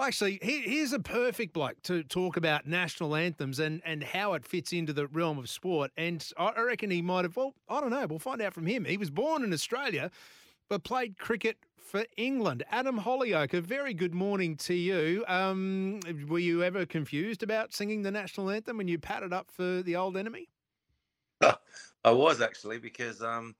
Actually, he- a perfect bloke to talk about national anthems and, and how it fits into the realm of sport. And I reckon he might have, well, I don't know, we'll find out from him. He was born in Australia, but played cricket for England. Adam Hollioake, a very good morning to you. Um, were you ever confused about singing the national anthem when you patted up for the old enemy? I was actually because um,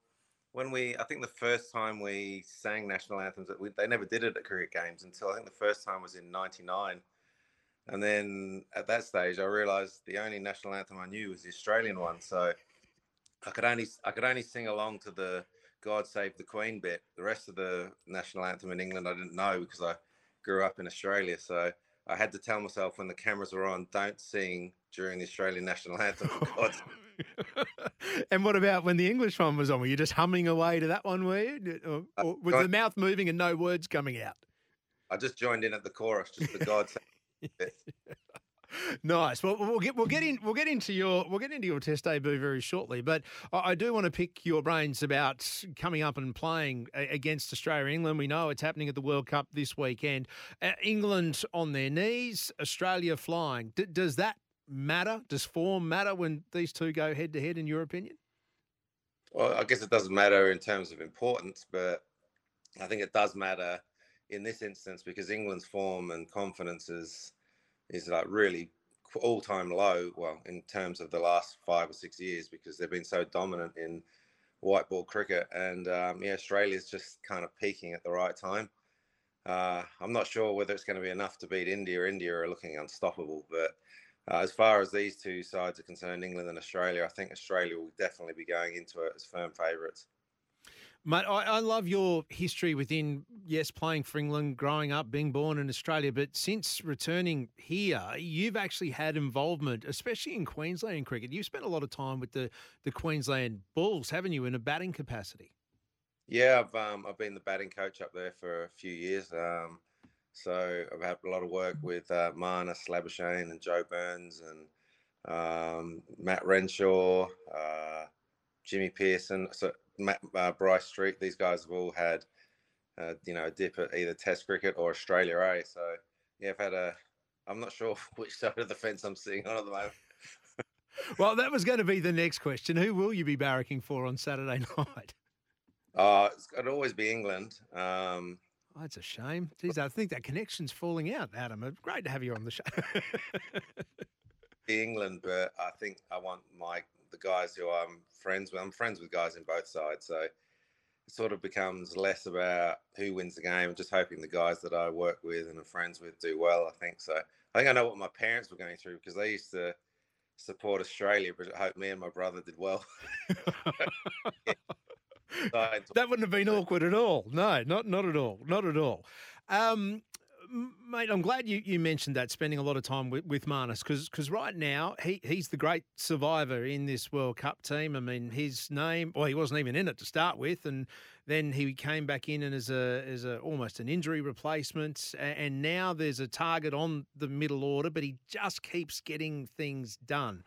when we, I think the first time we sang national anthems, we, they never did it at cricket games until I think the first time was in '99, and then at that stage I realised the only national anthem I knew was the Australian one, so I could only I could only sing along to the "God Save the Queen" bit. The rest of the national anthem in England I didn't know because I grew up in Australia, so. I had to tell myself when the cameras were on, don't sing during the Australian national anthem. For and what about when the English one was on? Were you just humming away to that one, were you? Or, Uh, or was I- the mouth moving and no words coming out? I just joined in at the chorus, just the God Save bit. Nice. Well, we'll get we'll get in we'll get into your we'll get into your test debut very shortly. But I do want to pick your brains about coming up and playing against Australia, England. We know it's happening at the World Cup this weekend. Uh, England on their knees, Australia flying. D- does that matter? Does form matter when these two go head to head? In your opinion? Well, I guess it doesn't matter in terms of importance, but I think it does matter in this instance because England's form and confidence is is like really all time low. Well, in terms of the last five or six years, because they've been so dominant in white ball cricket, and um, yeah, Australia's just kind of peaking at the right time. Uh, I'm not sure whether it's going to be enough to beat India. India are looking unstoppable, but uh, as far as these two sides are concerned, England and Australia, I think Australia will definitely be going into it as firm favourites. Mate, I, I love your history within, yes, playing for England, growing up, being born in Australia, but since returning here, you've actually had involvement, especially in Queensland cricket. You've spent a lot of time with the, the Queensland Bulls, haven't you, in a batting capacity? Yeah, I've um, I've been the batting coach up there for a few years. Um, so I've had a lot of work with uh, Marnus Labuschagne and Joe Burns and um, Matt Renshaw, uh, Jimmy Peirson, so Matt, uh, Bryce Street. These guys have all had, uh, you know, a dip at either Test cricket or Australia A. So yeah, I've had a. I'm not sure which side of the fence I'm sitting on at the moment. Well, that was going to be the next question. Who will you be barracking for on Saturday night? Uh, it's, it'd always be England. Um, Oh, it's a shame. Geez, I think that connection's falling out, Adam. Great to have you on the show. England, but I think I want my the guys who I'm friends with. I'm friends with guys in both sides, so it sort of becomes less about who wins the game, just hoping the guys that I work with and are friends with do well. I think so. I think I know what my parents were going through because they used to support Australia, but I hope me and my brother did well. That wouldn't have been awkward at all. No, not not at all. Not at all. Um, mate, I'm glad you, you mentioned that spending a lot of time with, with Marnus because right now he, he's the great survivor in this World Cup team. I mean, his name, well, he wasn't even in it to start with, and then he came back in and as a as a almost an injury replacement, and now there's a target on the middle order, but he just keeps getting things done.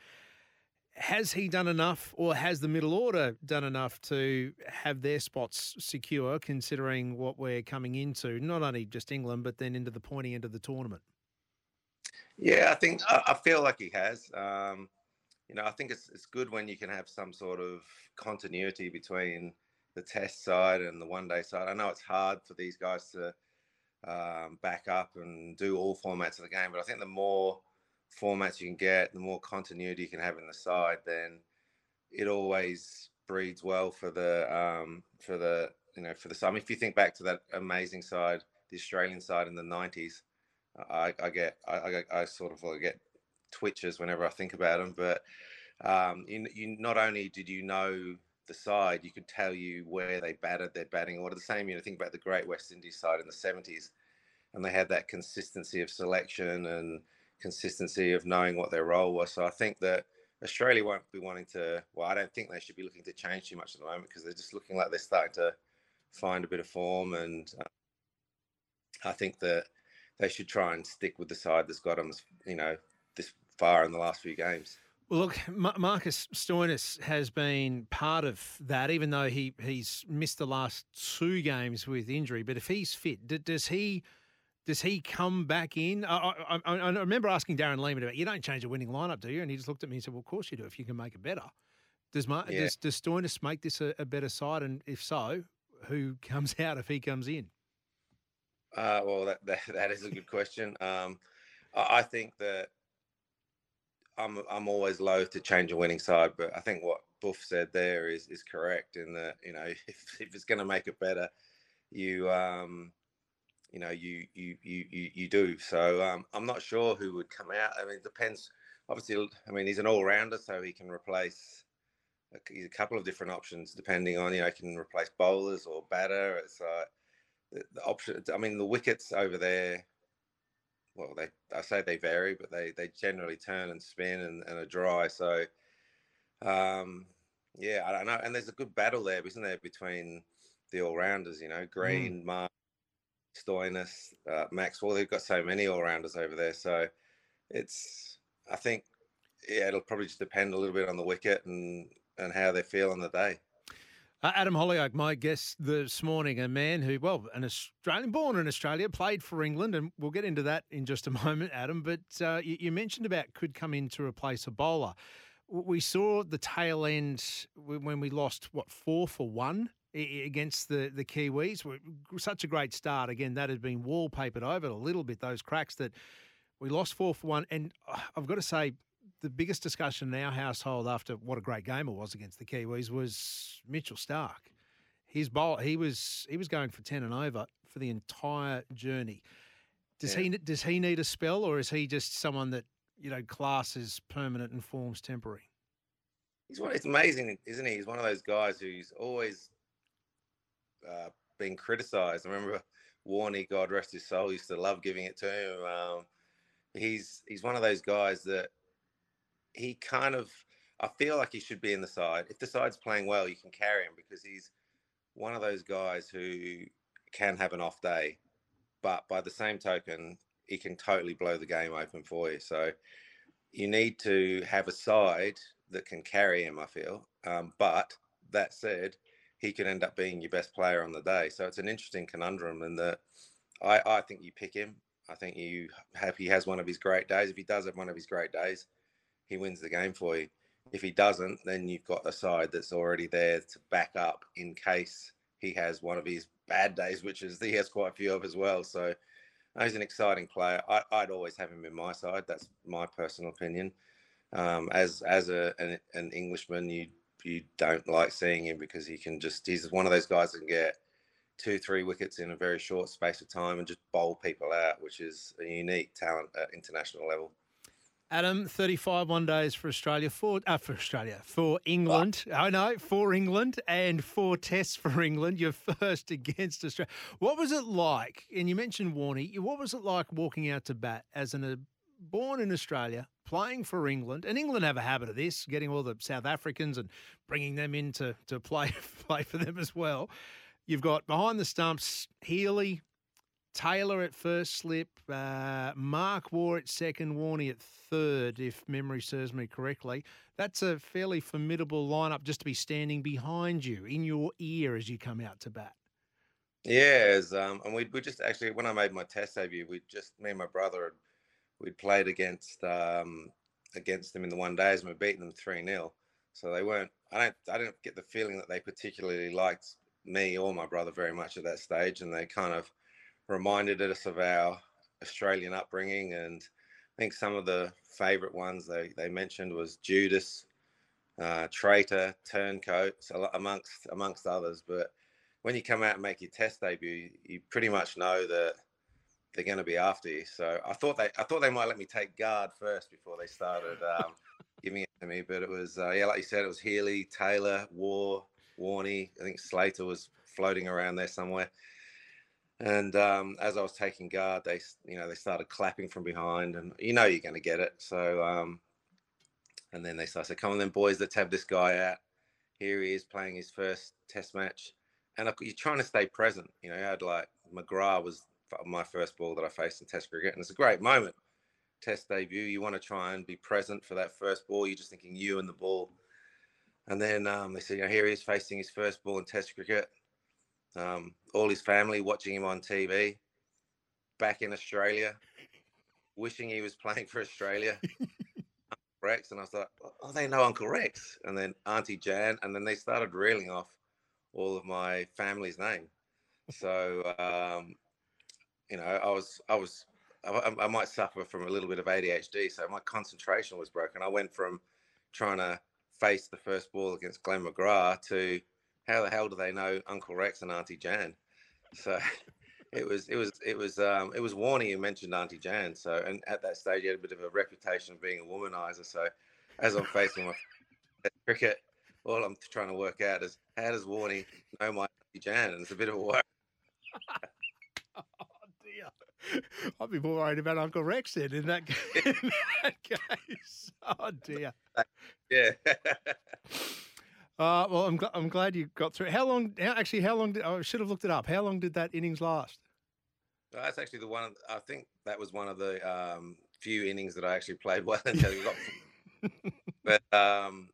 Has he done enough, or has the middle order done enough to have their spots secure, considering what we're coming into, not only just England, but then into the pointy end of the tournament? Yeah, I think I, feel like he has. Um, you know, I think it's it's good when you can have some sort of continuity between the test side and the one day side. I know it's hard for these guys to um, back up and do all formats of the game, but I think the more formats you can get, the more continuity you can have in the side, then it always breeds well for the um, for the you know for the side. if you think back to that amazing side, the Australian side in the '90s, I, I get I, I, I sort of like get twitches whenever I think about them. But um, you, you not only did you know the side, you could tell you where they batted their batting order. The same, you know, think about the Great West Indies side in the seventies, and they had that consistency of selection and consistency of knowing what their role was. So I think that Australia won't be wanting to. Well, I don't think they should be looking to change too much at the moment because they're just looking like they're starting to find a bit of form, and uh, I think that they should try and stick with the side that's got them, you know, this far in the last few games. Well, look, Marcus Stoinis has been part of that, even though he he's missed the last two games with injury. But if he's fit, does he does he come back in? I, I, I, remember asking Darren Lehmann about you don't change a winning lineup, do you? And he just looked at me and said, "Well, of course you do. If you can make it better." Does Mar- yeah. does, does Stoinis make this a, a, better side? And if so, who comes out if he comes in? Uh, well, that, that, that is a good question. Um, I think that I'm I'm always loath to change a winning side, but I think what Boof said there is is correct in that you know if, if it's going to make it better, you um you know you you you you, you do. So um, I'm not sure who would come out. I mean, it depends. Obviously, I mean he's an all rounder, so he can replace a, a couple of different options depending on you know he can replace bowlers or batter. It's uh, the, the option. I mean the wickets over there well, they I say they vary, but they they generally turn and spin and, and are dry. So, um, yeah, I don't know. And there's a good battle there, isn't there, between the all rounders? You know, mm. Green, mm. Mark, Stoinis, uh, Maxwell. They've got so many all rounders over there. So, it's I think yeah, it'll probably just depend a little bit on the wicket and and how they feel on the day. Uh, Adam Hollioake, my guest this morning, a man who, well, an Australian, born in Australia, played for England, and we'll get into that in just a moment, Adam. But uh, you, you, mentioned about could come in to replace a bowler. We saw the tail end when we lost, what, four for one against the, the Kiwis. Such a great start. Again, that had been wallpapered over a little bit, those cracks that we lost four for one. And uh, I've got to say, the biggest discussion in our household after what a great game it was against the Kiwis was Mitchell Starc. His bowl, he was he was going for ten and over for the entire journey. Does yeah. he does he need a spell, or is he just someone that you know class is permanent and forms temporary? He's one. It's amazing, isn't he? He's one of those guys who's always uh, been criticised. I remember Warnie, God rest his soul, used to love giving it to him. Um, he's he's one of those guys that he kind of I feel like he should be in the side. If the side's playing well, you can carry him because he's one of those guys who can have an off day, but by the same token, he can totally blow the game open for you. So you need to have a side that can carry him. I feel, um, but that said, he can end up being your best player on the day. So it's an interesting conundrum, and that I, I think you pick him. I think you have he has one of his great days. If he does have one of his great days, he wins the game for you. If he doesn't, then you've got a side that's already there to back up in case he has one of his bad days, which is he has quite a few of as well. So he's an exciting player. I, would always have him in my side. That's my personal opinion. Um, as as a an, an, Englishman, you you don't like seeing him because he can just he's one of those guys that can get two three wickets in a very short space of time and just bowl people out, which is a unique talent at international level. Adam, 35 one days for Australia, four, uh, for Australia, for England. I oh, know, for England and four tests for England. Your first against Australia. What was it like? And you mentioned Warnie. What was it like walking out to bat as an, a uh, born in Australia, playing for England? And England have a habit of this, getting all the South Africans and bringing them in to, to play, play for them as well. You've got behind the stumps Healy, Taylor at first slip, uh, Mark Waugh at second, Warnie at third, if memory serves me correctly. That's a fairly formidable lineup just to be standing behind you in your ear as you come out to bat. Yeah, um, and we we just actually when I made my test debut, we just me and my brother we'd played against um, against them in the one days and we beat them three 0 So they weren't. I don't. I didn't get the feeling that they particularly liked me or my brother very much at that stage, and they kind of reminded us of our Australian upbringing. And I think some of the favourite ones they they mentioned was Judas, uh, Traitor, Turncoat, amongst amongst others. But when you come out and make your test debut, you pretty much know that they're going to be after you. So I thought they I thought they might let me take guard first before they started um, giving it to me. But it was uh, yeah, like you said, it was Healy, Taylor, Waugh, Warnie. I think Slater was floating around there somewhere. And um, as I was taking guard, they you know they started clapping from behind, and you know you're going to get it. So um, and then they started, "Come on, then, boys, let's have this guy out. Here he is playing his first Test match." And you're trying to stay present. You know, you had like McGrath was my first ball that I faced in Test cricket, and it's a great moment. Test debut, you want to try and be present for that first ball. You're just thinking you and the ball. And then um, they said, you know, here he is facing his first ball in Test cricket. Um, all his family watching him on TV, back in Australia, wishing he was playing for Australia. Rex, and I was like, oh, they know Uncle Rex, and then Auntie Jan, and then they started reeling off all of my family's name. So um, you know, I was, I was, I, I, might suffer from a little bit of ADHD, so my concentration was broken. I went from trying to face the first ball against Glenn McGrath to how the hell do they know Uncle Rex and Auntie Jan? So it was, it was, it was, um, it was Warnie who mentioned Auntie Jan. So, and at that stage, he had a bit of a reputation of being a womanizer. So, as I'm facing my cricket, all I'm trying to work out is how does Warnie know my Auntie Jan? And it's a bit of a worry. I'd be more worried about Uncle Rex then in that, in that case. Oh dear. Yeah. Uh, well, I'm, gl- I'm glad you got through. How long? How, actually, how long? Did, I should have looked it up. How long did that innings last? That's actually the one. I think that was one of the um, few innings that I actually played well until we got. but um,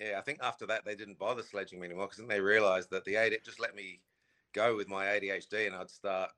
yeah, I think after that they didn't bother sledging me anymore because then they realised that the AD just let me go with my ADHD and I'd start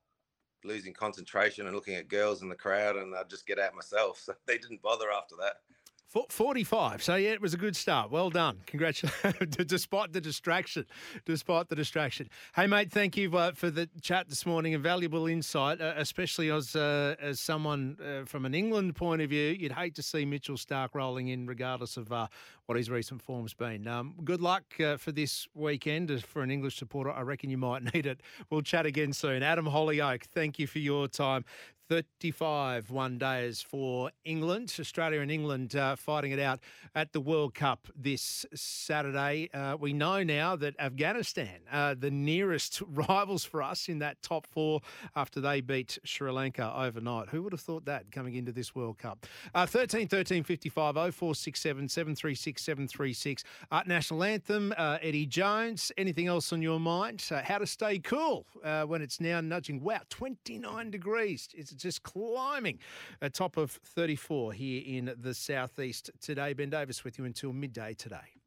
losing concentration and looking at girls in the crowd, and I'd just get out myself. So they didn't bother after that. 45. So, yeah, it was a good start. Well done. Congratulations. despite the distraction. Despite the distraction. Hey, mate, thank you uh, for the chat this morning. A valuable insight, uh, especially as, uh, as someone uh, from an England point of view. You'd hate to see Mitchell Starc rolling in, regardless of uh, what his recent form's been. Um, good luck uh, for this weekend. For an English supporter, I reckon you might need it. We'll chat again soon. Adam Hollioake, thank you for your time. 35 one days for England. Australia and England uh, fighting it out at the World Cup this Saturday. Uh, we know now that Afghanistan are the nearest rivals for us in that top four after they beat Sri Lanka overnight. Who would have thought that coming into this World Cup? Uh, 13 13 55 0467 736 736. Uh, national anthem, uh, Eddie Jones. Anything else on your mind? Uh, how to stay cool uh, when it's now nudging, wow, 29 degrees. It's just climbing a top of 34 here in the southeast today. Ben Davis with you until midday today.